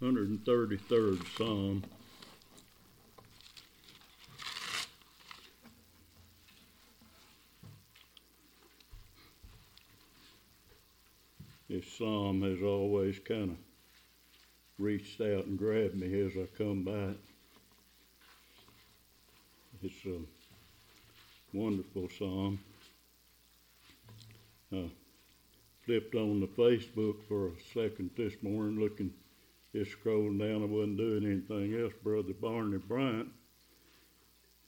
hundred and thirty-third Psalm. This psalm has always kind of reached out and grabbed me as I come by it. It's a wonderful psalm. I flipped on the Facebook for a second this morning, looking, just scrolling down. I wasn't doing anything else. Brother Barney Bryant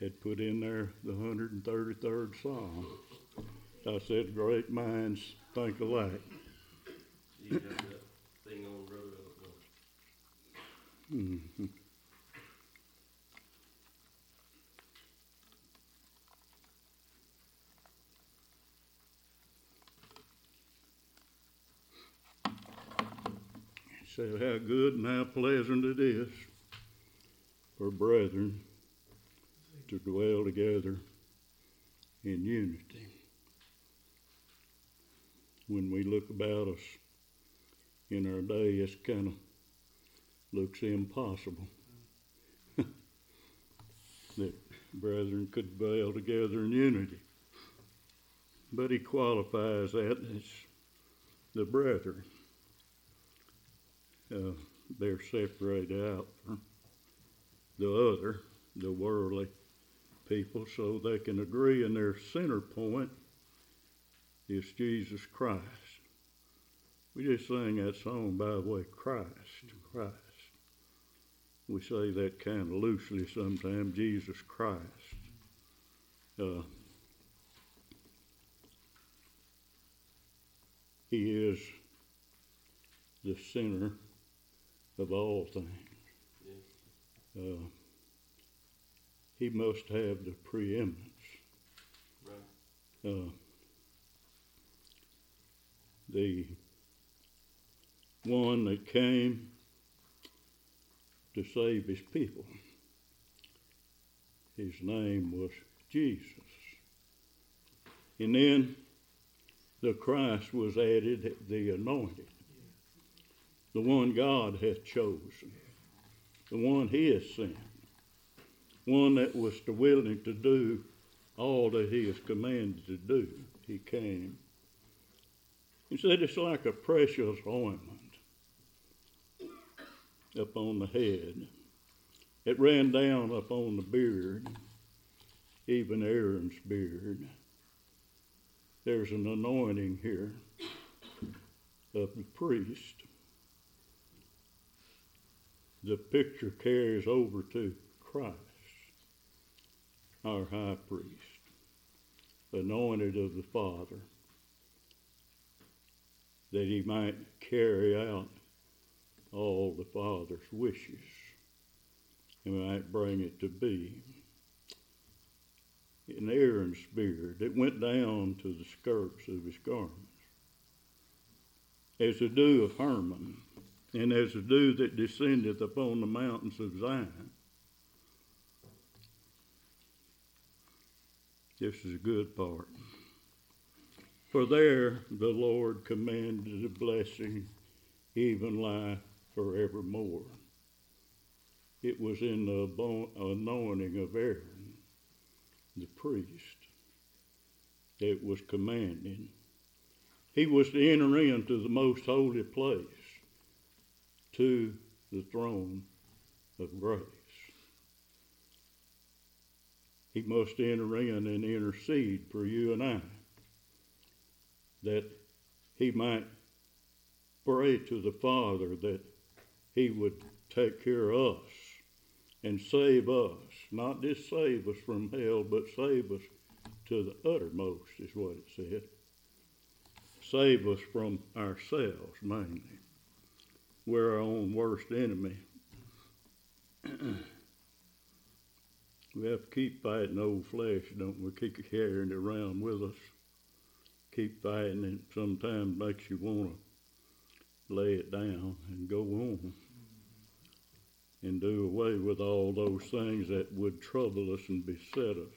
had put in there the 133rd Psalm. I said, Great minds think alike. You Say how good and how pleasant it is for brethren to dwell together in unity. When we look about us in our day, it's kind of looks impossible that brethren could dwell together in unity. But he qualifies that as the brethren. Uh, they're separated out from the other, the worldly people, so they can agree in their center point is Jesus Christ. We just sang that song by the way, Christ, Christ. We say that kind of loosely sometimes, Jesus Christ. Uh, he is the center of all things. Uh, he must have the preeminence. Right. Uh, the one that came to save his people. His name was Jesus. And then the Christ was added, the anointed, the one God hath chosen, the one he has sent, one that was to willing to do all that he is commanded to do. He came. He said it's like a precious ointment upon the head. It ran down upon the beard, even Aaron's beard. There's an anointing here of the priest. The picture carries over to Christ, our high priest, anointed of the Father, that he might carry out all the Father's wishes and might bring it to be. In Aaron's beard, it went down to the skirts of his garments, as the dew of Hermon, and as the dew that descendeth upon the mountains of Zion. This is a good part. For there the Lord commanded a blessing, even life forevermore. It was in the anointing of Aaron, the priest, that was commanding. He was to enter into the most holy place, to the throne of grace. He must enter in and intercede for you and I, that he might pray to the Father that he would take care of us and save us. Not just save us from hell, but save us to the uttermost, is what it said. Save us from ourselves, mainly. We're our own worst enemy. we have to keep fighting old flesh, don't we? Keep carrying it around with us. Keep fighting, and sometimes makes you want to lay it down and go on and do away with all those things that would trouble us and beset us.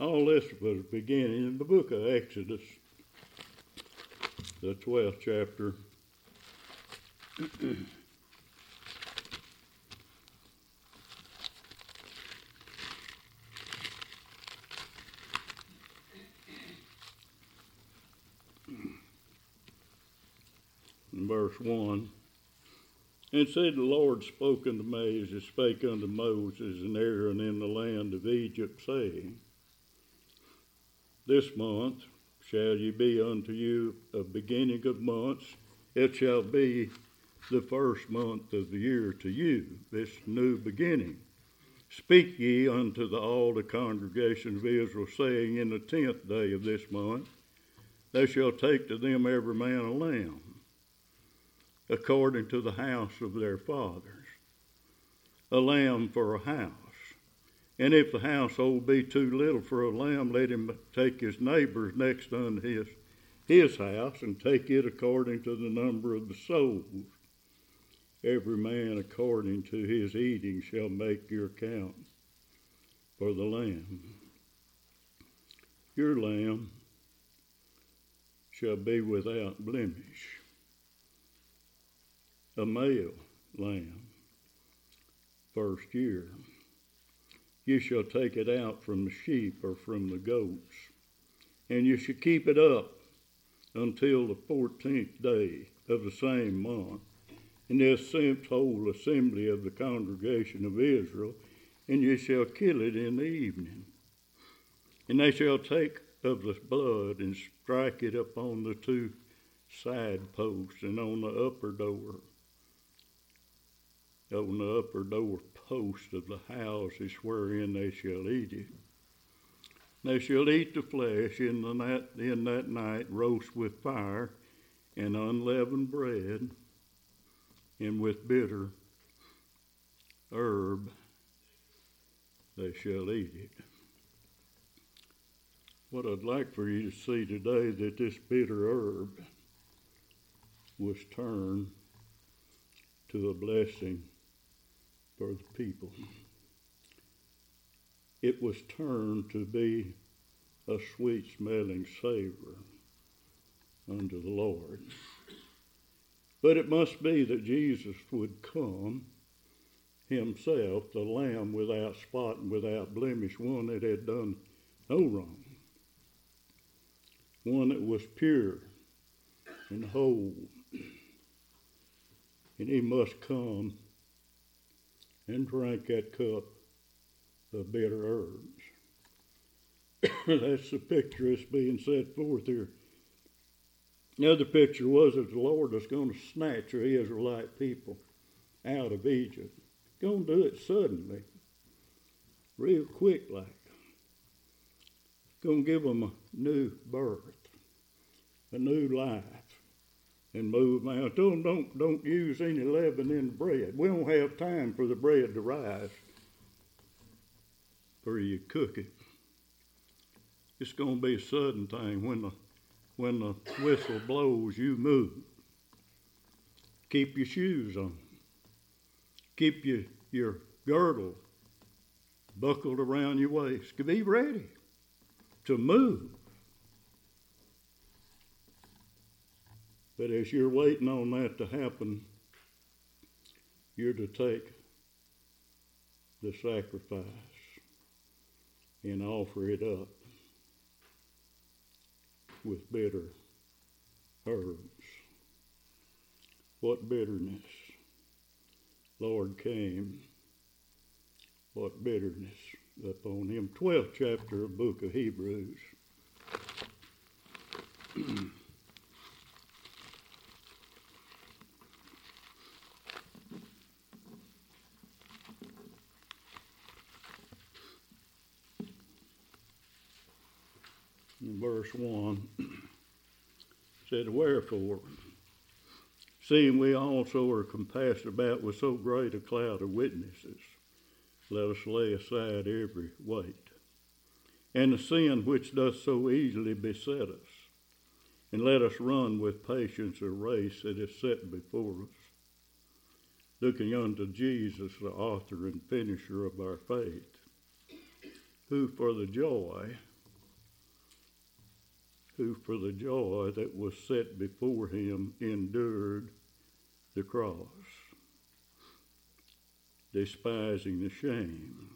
All this was beginning in the book of Exodus, the 12th chapter verse 1. And said the Lord spoke unto me as he spake unto Moses and Aaron in the land of Egypt, saying, This month shall ye be unto you a beginning of months. It shall be the first month of the year to you, this new beginning. Speak ye unto the, all the congregation of Israel, saying, In the tenth day of this month, they shall take to them every man a lamb, according to the house of their fathers, a lamb for a house. And if the household be too little for a lamb, let him take his neighbor's next unto his, his house, and take it according to the number of the souls. Every man according to his eating shall make your count for the lamb. Your lamb shall be without blemish, a male lamb, first year. You shall take it out from the sheep or from the goats, and you shall keep it up until the fourteenth day of the same month in the whole assembly of the congregation of Israel, and ye shall kill it in the evening. And they shall take of the blood and strike it upon the two side posts and on the upper door, on the upper door post of the houses wherein they shall eat it. They shall eat the flesh in, the night, in that night, roast with fire and unleavened bread and with bitter herb they shall eat it. What I'd like for you to see today that this bitter herb was turned to a blessing for the people. It was turned to be a sweet smelling savor unto the Lord. But it must be that Jesus would come himself, the Lamb without spot and without blemish, one that had done no wrong, one that was pure and whole. And he must come and drink that cup of bitter herbs. that's the picture that's being set forth here. The other picture was that the Lord was going to snatch the Israelite people out of Egypt. Going to do it suddenly, real quick like. Going to give them a new birth, a new life, and move them out. Don't, don't, don't use any leaven in the bread. We don't have time for the bread to rise for you cook it. It's going to be a sudden thing when the when the whistle blows, you move. Keep your shoes on. Keep your, your girdle buckled around your waist. Be ready to move. But as you're waiting on that to happen, you're to take the sacrifice and offer it up with bitter herbs. What bitterness. Lord came. What bitterness upon him. 12th chapter of book of Hebrews. in verse 1 said, Wherefore, seeing we also are compassed about with so great a cloud of witnesses, let us lay aside every weight and the sin which doth so easily beset us, and let us run with patience a race that is set before us, looking unto Jesus, the author and finisher of our faith, who for the joy who for the joy that was set before him endured the cross, despising the shame,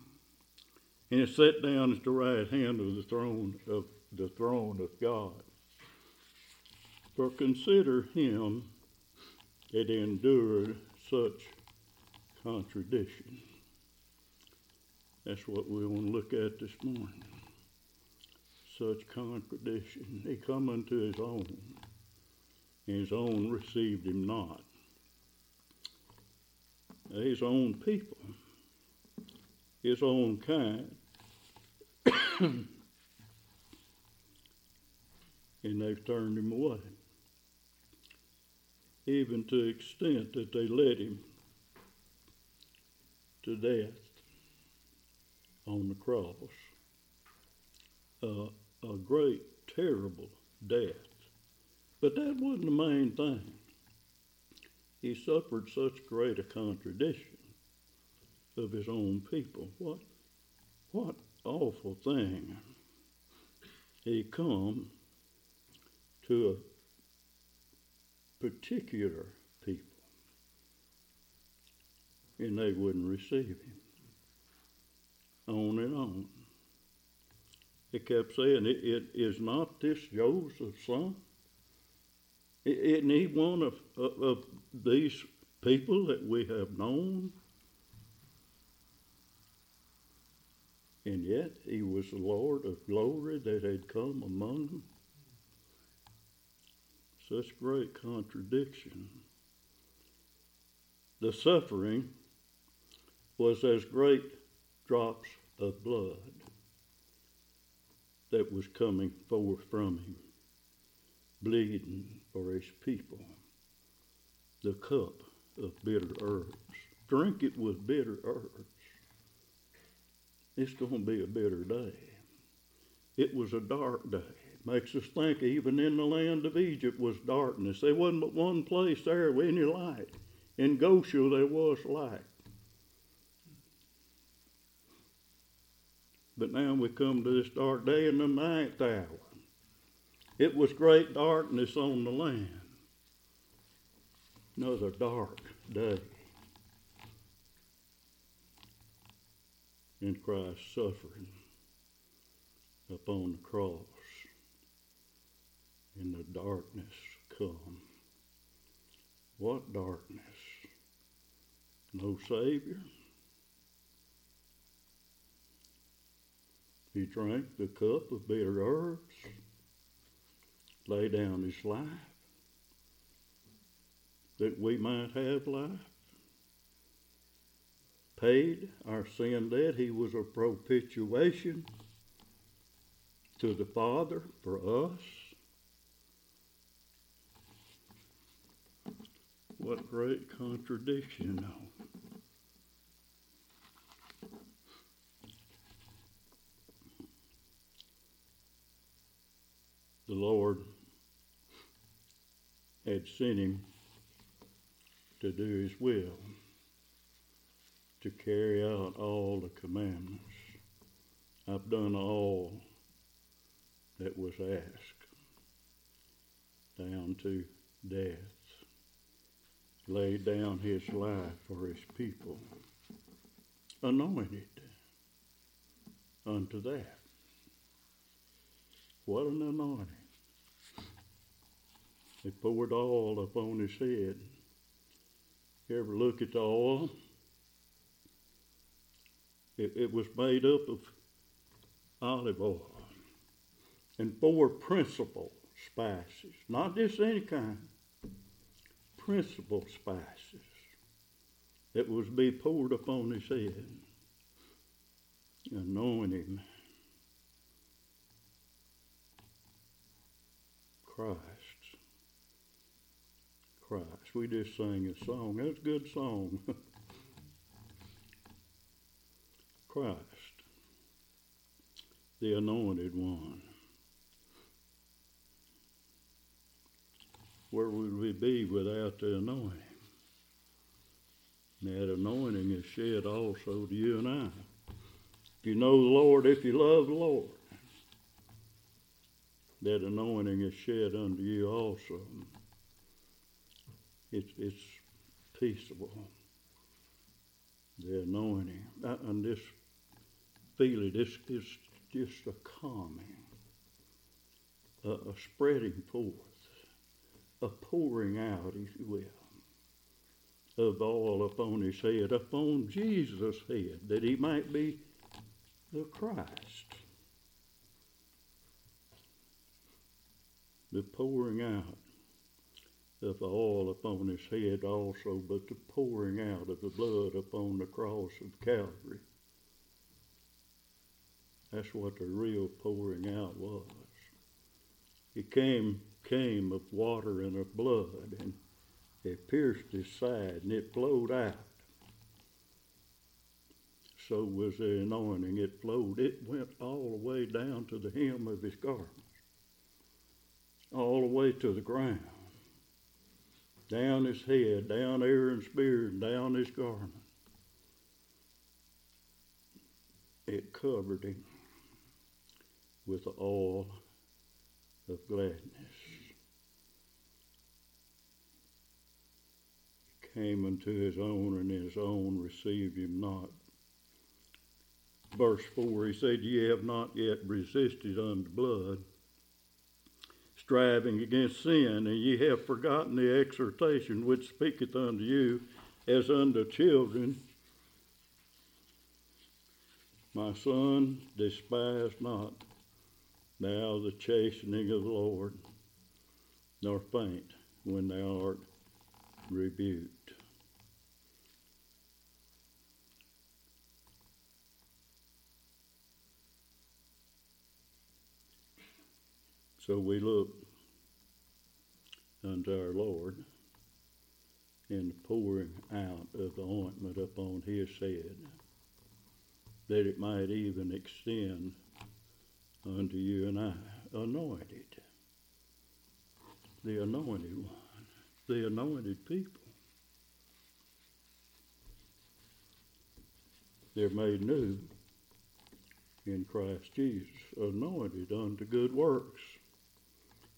and is set down at the right hand of the throne of the throne of God. For consider him that endured such contradiction. That's what we want to look at this morning. Such contradiction. He come unto his own, and his own received him not. His own people, his own kind, and they've turned him away. Even to the extent that they led him to death on the cross. Uh, a great, terrible death. But that wasn't the main thing. He suffered such great a contradiction of his own people. What, what awful thing. He come to a particular people, and they wouldn't receive him. On and on. He kept saying, it, it is not this Joseph's son? Isn't he one of, of, of these people that we have known? And yet he was the Lord of glory that had come among them. Such great contradiction. The suffering was as great drops of blood that was coming forth from him, bleeding for his people. The cup of bitter herbs. Drink it with bitter herbs. It's going to be a bitter day. It was a dark day. Makes us think even in the land of Egypt was darkness. There wasn't but one place there with any light. In Goshen there was light. But now we come to this dark day in the ninth hour. It was great darkness on the land. Another dark day. in Christ's suffering upon the cross, and the darkness come. What darkness? No Savior. He drank the cup of bitter herbs, lay down his life, that we might have life paid our sin debt. He was a propitiation to the Father for us. What great contradiction, though. The Lord had sent him to do his will to carry out all the commandments. I've done all that was asked, down to death. Laid down his life for his people, anointed unto that. What an anointing. They poured oil upon his head. You ever look at the oil? It, it was made up of olive oil and four principal spices, not just any kind, principal spices that was to be poured upon his head, anoint him. Christ. Christ. We just sang a song. That's a good song. Christ, the anointed one. Where would we be without the anointing? That anointing is shed also to you and I. If you know the Lord, if you love the Lord, that anointing is shed unto you also. It's, it's peaceable. The anointing. And this feel this it's just a calming, a, a spreading forth, a pouring out, if you will. of oil upon his head, upon Jesus' head, that he might be the Christ. The pouring out of the oil upon his head also, but the pouring out of the blood upon the cross of Calvary. That's what the real pouring out was. It came came of water and of blood, and it pierced his side, and it flowed out. So was the anointing. It flowed. It went all the way down to the hem of his garments, all the way to the ground, down his head, down Aaron's beard, down his garment. It covered him with the oil of gladness. He came unto his own, and his own received him not. Verse 4, he said, Ye have not yet resisted unto blood, striving against sin, and ye have forgotten the exhortation which speaketh unto you as unto children. My son, despise not thou the chastening of the Lord, nor faint when thou art rebuked. So we look unto our Lord in the pouring out of the ointment upon his head, that it might even extend unto you and I, anointed. The anointed one, the anointed people. They're made new in Christ Jesus, anointed unto good works,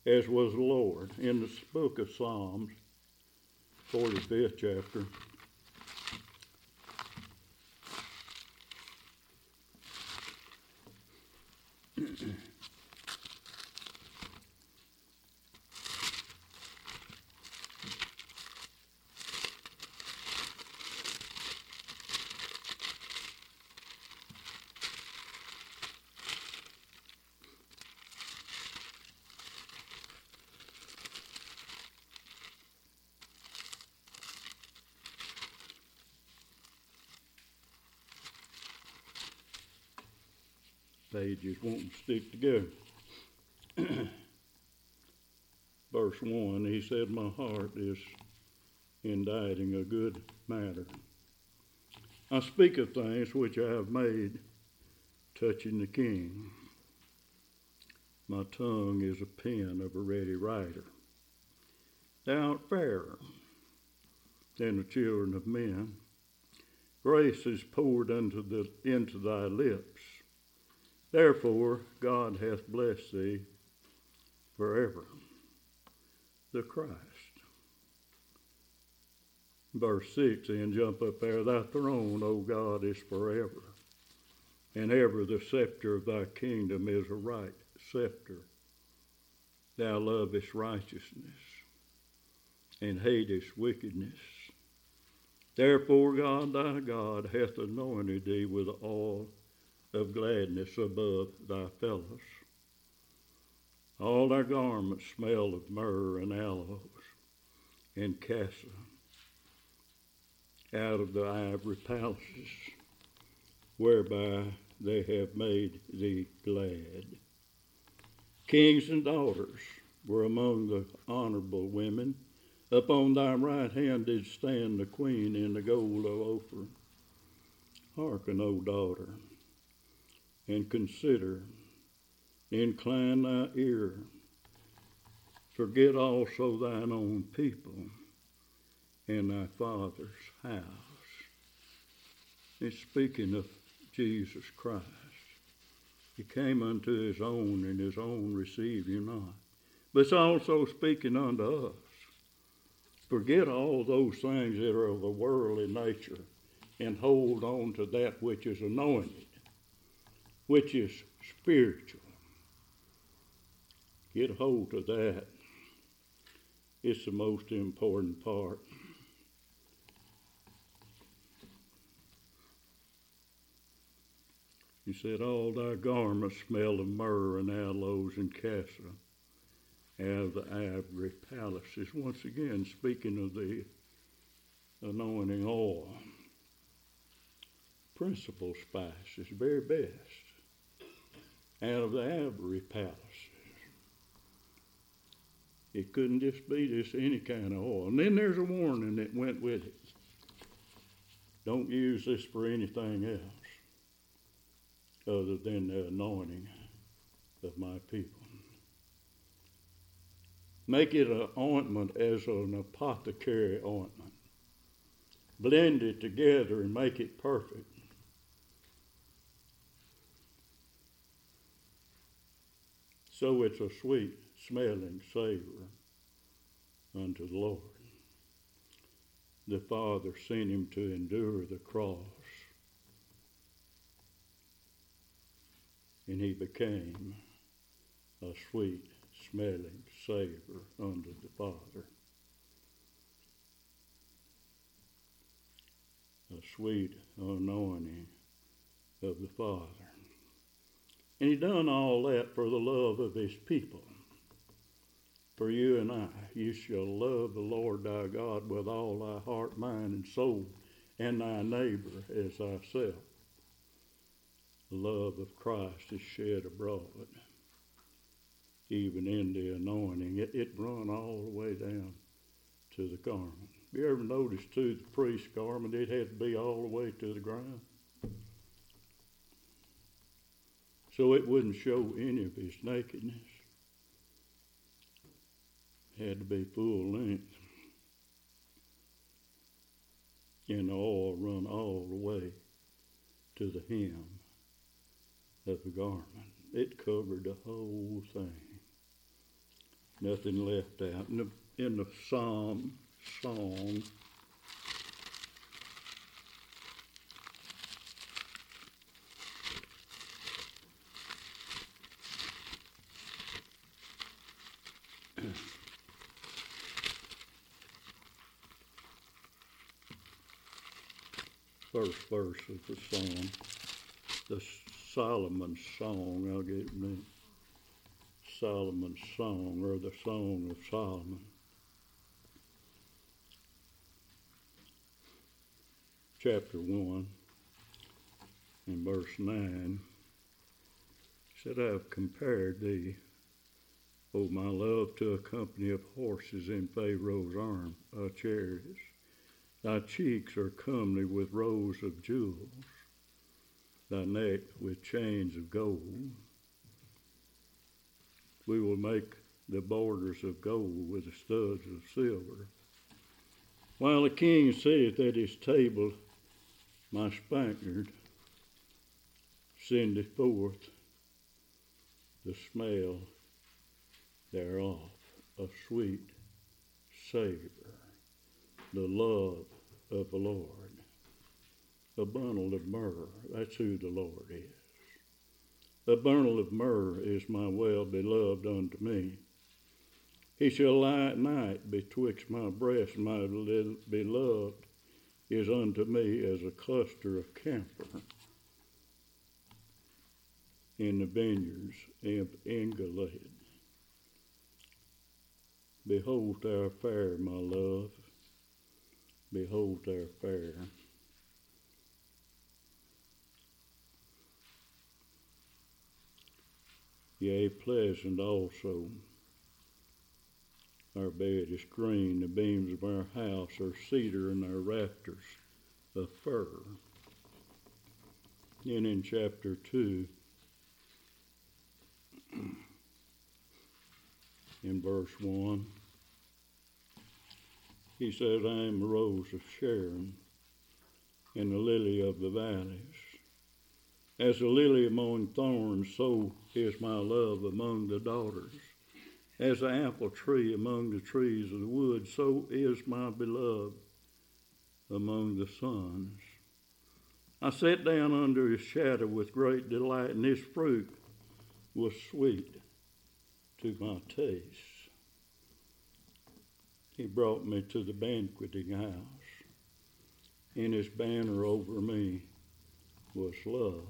as was Lord. In the book of Psalms, 45th chapter, pages won't stick together. Verse 1, he said, My heart is inditing a good matter. I speak of things which I have made touching the king. My tongue is a pen of a ready writer. Thou art fairer than the children of men. Grace is poured the, into thy lips. Therefore, God hath blessed thee forever. The Christ. Verse 6 then jump up there. Thy throne, O God, is forever, and ever the scepter of thy kingdom is a right scepter. Thou lovest righteousness and hatest wickedness. Therefore, God thy God hath anointed thee with oil of gladness above thy fellows. All thy garments smell of myrrh and aloes and cassia out of the ivory palaces whereby they have made thee glad. Kings and daughters were among the honorable women. Upon thy right hand did stand the queen in the gold of Ophir. Hearken, O daughter and consider. Incline thy ear. Forget also thine own people and thy father's house. It's speaking of Jesus Christ. He came unto his own, and his own received him not. But it's also speaking unto us. Forget all those things that are of a worldly nature and hold on to that which is anointed which is spiritual. Get a hold of that. It's the most important part. He said, All thy garments smell of myrrh and aloes and cassia out of the ivory palaces. Once again, speaking of the anointing oil, principal spice is very best out of the ivory palaces. It couldn't just be just any kind of oil. And then there's a warning that went with it. Don't use this for anything else other than the anointing of my people. Make it an ointment as an apothecary ointment. Blend it together and make it perfect. So it's a sweet smelling savor unto the Lord. The Father sent him to endure the cross, and he became a sweet smelling savor unto the Father. A sweet anointing of the Father. And he done all that for the love of his people. For you and I, you shall love the Lord thy God with all thy heart, mind, and soul, and thy neighbor as thyself. The love of Christ is shed abroad, even in the anointing. It, it run all the way down to the garment. You ever noticed too the priest's garment, it had to be all the way to the ground? So it wouldn't show any of his nakedness had to be full length. And the oil run all the way to the hem of the garment. It covered the whole thing. Nothing left out. In the, in the psalm song, first verse of the song, the Solomon's song, I'll get it named. Solomon's song or the song of Solomon. Chapter 1 in verse 9 said, I have compared thee, O my love, to a company of horses in Pharaoh's arm, uh, chariots. Thy cheeks are comely with rows of jewels, thy neck with chains of gold. We will make the borders of gold with the studs of silver. While the king sitteth at his table, my spikenard sendeth forth the smell thereof, a sweet savor, the love of the Lord. A bundle of myrrh, that's who the Lord is. A bundle of myrrh is my well beloved unto me. He shall lie at night betwixt my breast, my beloved is unto me as a cluster of camphor in the vineyards of Engedi. Behold, thou fair, my love, Behold their fair. Yea, pleasant also. Our bed is green, the beams of our house are cedar, and our rafters of fir. And in chapter 2, in verse 1, he says, I am the rose of Sharon and the lily of the valleys. As a lily among thorns, so is my love among the daughters. As the apple tree among the trees of the wood, so is my beloved among the sons. I sat down under his shadow with great delight, and his fruit was sweet to my taste. He brought me to the banqueting house, and his banner over me was love.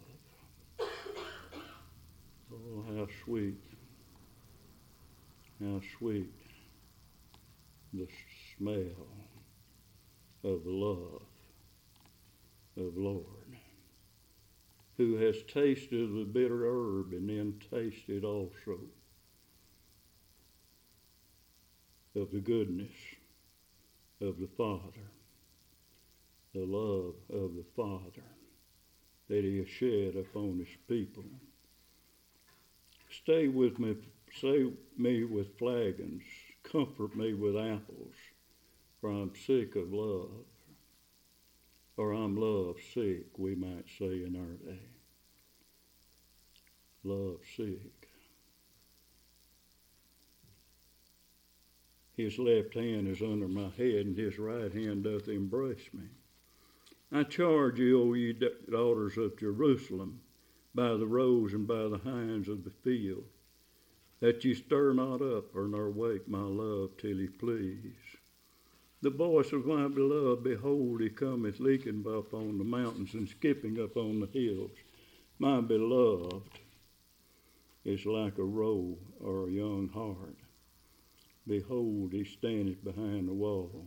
Oh, how sweet, how sweet the smell of love of Lord, who has tasted the bitter herb and then tasted also of the goodness of the Father, the love of the Father that He has shed upon His people. Stay with me, stay me with flagons, comfort me with apples, for I'm sick of love, or I'm love sick, we might say in our day. Love sick. His left hand is under my head, and his right hand doth embrace me. I charge you, O ye daughters of Jerusalem, by the roes and by the hinds of the field, that ye stir not up or nor wake my love till he please. The voice of my beloved, behold, he cometh leaping up on the mountains and skipping up on the hills. My beloved is like a roe or a young hart. Behold, he standeth behind the wall.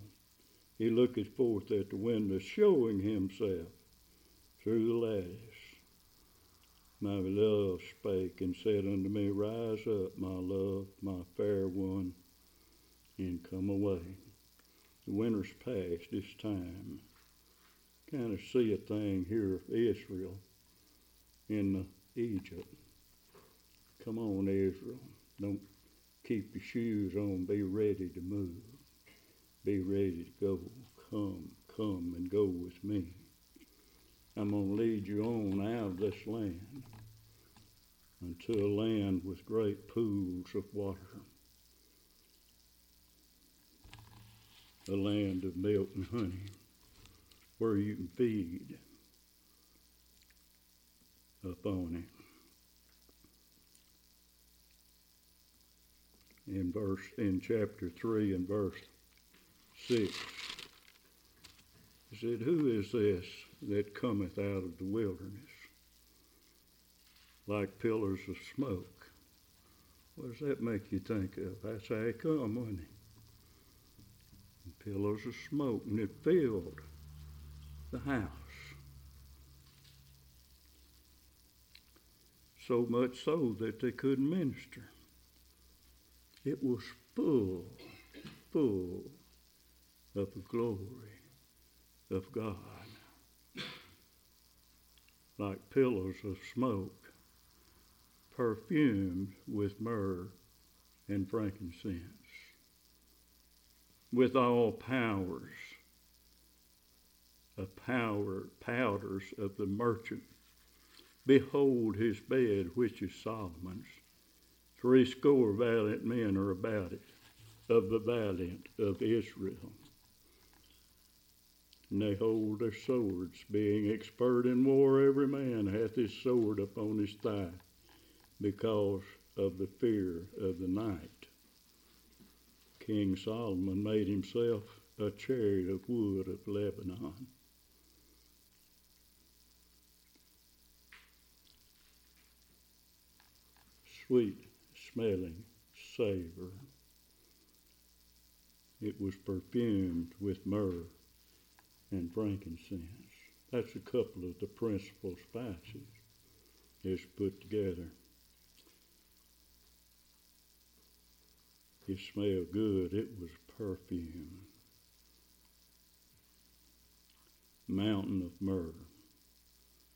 He looketh forth at the window, showing himself through the lattice. My beloved spake and said unto me, Rise up, my love, my fair one, and come away. The winter's past, it's time. Kind of see a thing here of Israel in Egypt. Come on, Israel. Don't keep your shoes on. Be ready to move. Be ready to go. Come, come and go with me. I'm going to lead you on out of this land unto a land with great pools of water. A land of milk and honey where you can feed upon it. In verse in chapter three and verse six. He said, Who is this that cometh out of the wilderness like pillars of smoke? What does that make you think of? That's how he come, wasn't? And pillars of smoke, and it filled the house. So much so that they couldn't minister. It was full, full of the glory of God, like pillars of smoke, perfumed with myrrh and frankincense, with all powers, of power, powders of the merchant. Behold his bed, which is Solomon's Three score valiant men are about it, of the valiant of Israel. And they hold their swords, being expert in war, every man hath his sword upon his thigh, because of the fear of the night. King Solomon made himself a chariot of wood of Lebanon. Sweet smelling savor. It was perfumed with myrrh and frankincense. That's a couple of the principal spices is put together. It smelled good. It was perfume. Mountain of myrrh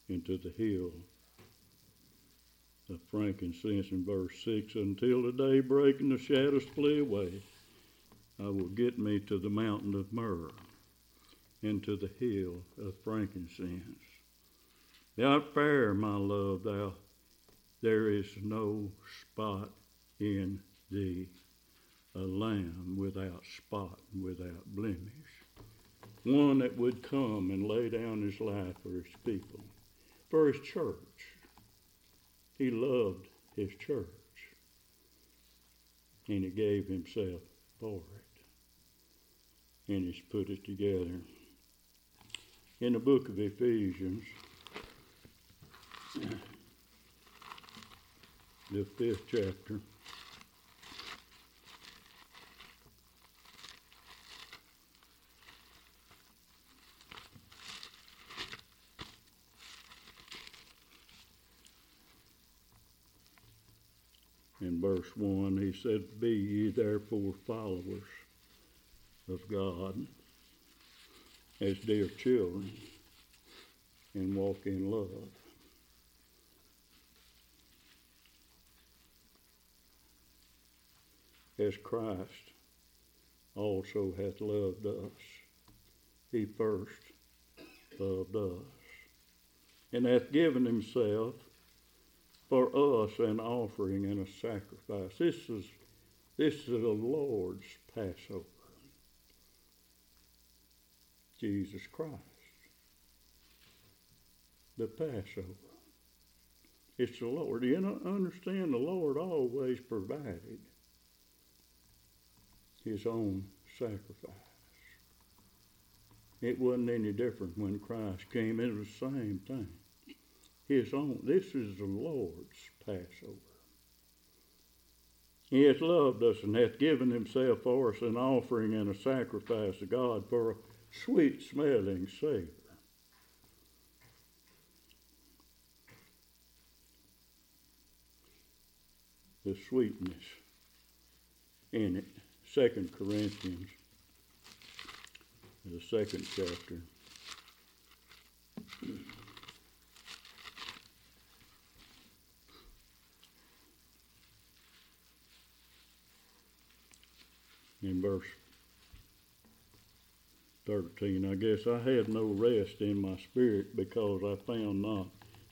into the hill frankincense in verse 6 until the day break and the shadows flee away. I will get me to the mountain of myrrh and to the hill of frankincense. Thou fair, my love, thou, there is no spot in thee, a lamb without spot and without blemish, one that would come and lay down his life for his people, for his church he loved his church and he gave himself for it. And he's put it together. In the book of Ephesians, the fifth chapter. In verse one, he said, Be ye therefore followers of God as dear children and walk in love. As Christ also hath loved us, he first loved us, and hath given himself for us an offering and a sacrifice. This is this is the Lord's Passover. Jesus Christ. The Passover. It's the Lord. You understand the Lord always provided his own sacrifice. It wasn't any different when Christ came. It was the same thing. His own. This is the Lord's Passover. He hath loved us and hath given himself for us an offering and a sacrifice to God for a sweet smelling savor. The sweetness in it. Second Corinthians, the second chapter. In verse 13, I guess I had no rest in my spirit because I found not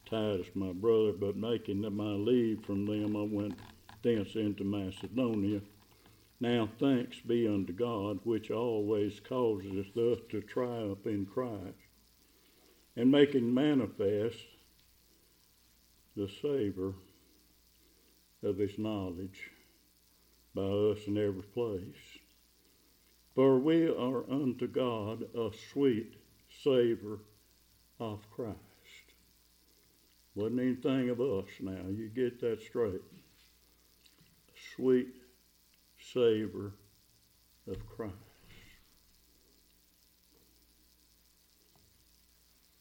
Titus my brother, but making my leave from them, I went thence into Macedonia. Now thanks be unto God, which always causes us to triumph in Christ, and making manifest the savor of his knowledge by us in every place. For we are unto God a sweet savor of Christ. Wasn't anything of us now. You get that straight. Sweet savor of Christ.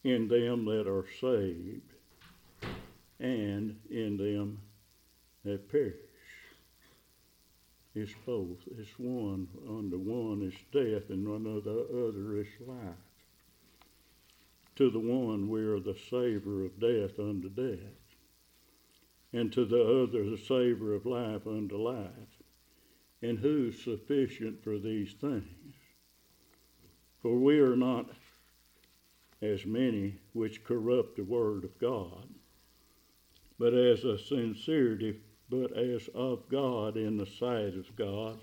In them that are saved and in them that perish. It's both. It's one. Under one is death, and under the other is life. To the one we are the savor of death unto death, and to the other the savor of life unto life. And who's sufficient for these things? For we are not as many which corrupt the word of God, but as a sincerity but as of God in the sight of God,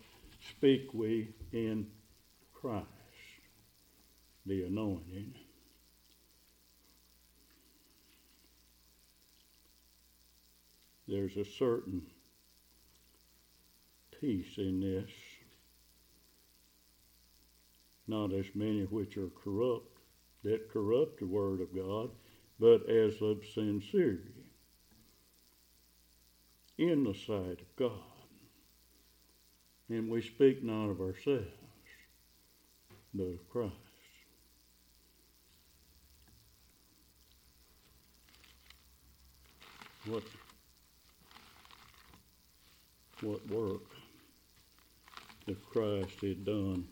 speak we in Christ, the anointing. There's a certain peace in this, not as many which are corrupt, that corrupt the word of God, but as of sincerity in the sight of God. And we speak not of ourselves, but of Christ. What, what work that Christ had done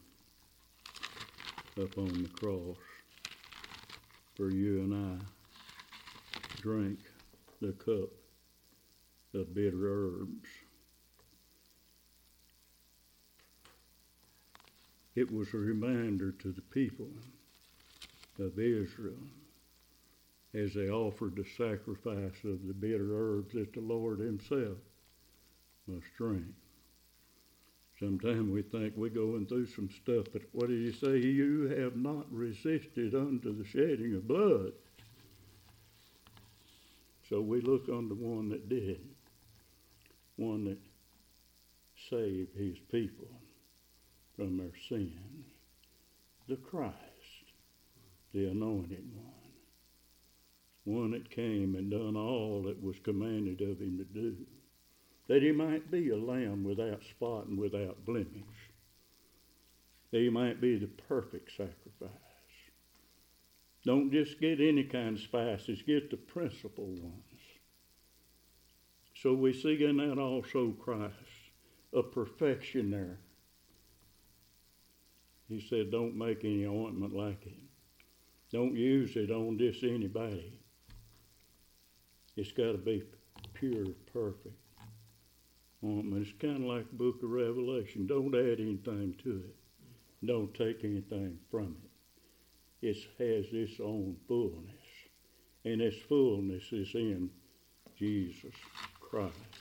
upon the cross for you and I drink the cup of bitter herbs. It was a reminder to the people of Israel as they offered the sacrifice of the bitter herbs that the Lord Himself must drink. Sometimes we think we're going through some stuff, but what do He say? You have not resisted unto the shedding of blood. So we look on the one that did one that saved his people from their sins, the Christ, the anointed one, one that came and done all that was commanded of him to do. that he might be a lamb without spot and without blemish, that he might be the perfect sacrifice. Don't just get any kind of spices, get the principal ones. So we see in that also Christ, a perfection there. He said, Don't make any ointment like it. Don't use it on just anybody. It's got to be pure, perfect ointment. It's kind of like the book of Revelation. Don't add anything to it, don't take anything from it. It has its own fullness, and its fullness is in Jesus Christ.